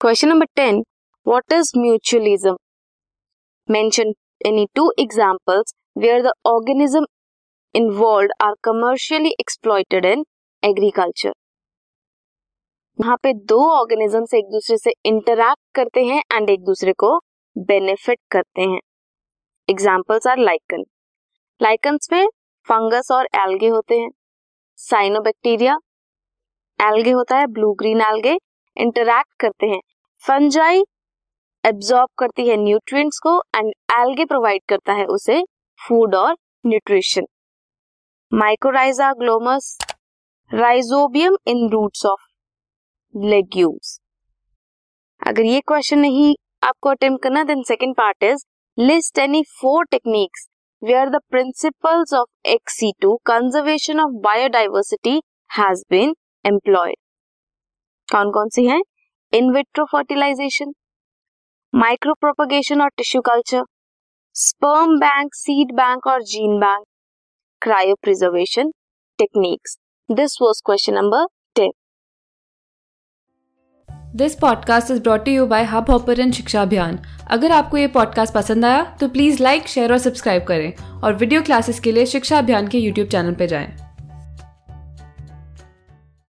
Question number ten what is mutualism mention any two examples where the organism involved are commercially exploited in agriculture यहाँ पे दो organisms एक दूसरे से interact करते हैं एंड एक दूसरे को बेनिफिट करते हैं. एग्जाम्पल्स आर लाइकन लाइकन्स में फंगस और एल्गे होते हैं. साइनोबैक्टीरिया एल्गे होता है ब्लू ग्रीन एल्गे इंटरैक्ट करते हैं। फंजाई एब्जॉर्ब करती है न्यूट्रिएंट्स को एंड एल्गे प्रोवाइड करता है उसे फ़ूड और nutrition mycorrhiza glomus rhizobium in roots of legumes अगर ये क्वेश्चन नहीं आपको अटेम्प्ट करना then second part is list any four techniques where the principles of ex situ conservation of biodiversity has been employed कौन कौन सी हैं? In vitro fertilisation micro propagation और tissue culture sperm bank seed bank और gene bank cryopreservation techniques this was question number ten this podcast is brought you by Hubhopper Shiksha Abhiyan अगर आपको ये podcast पसंद आया तो प्लीज़ लाइक शेयर और subscribe करें और वीडियो क्लासेस के लिए शिक्षा अभियान के यूट्यूब चैनल पर जाएँ।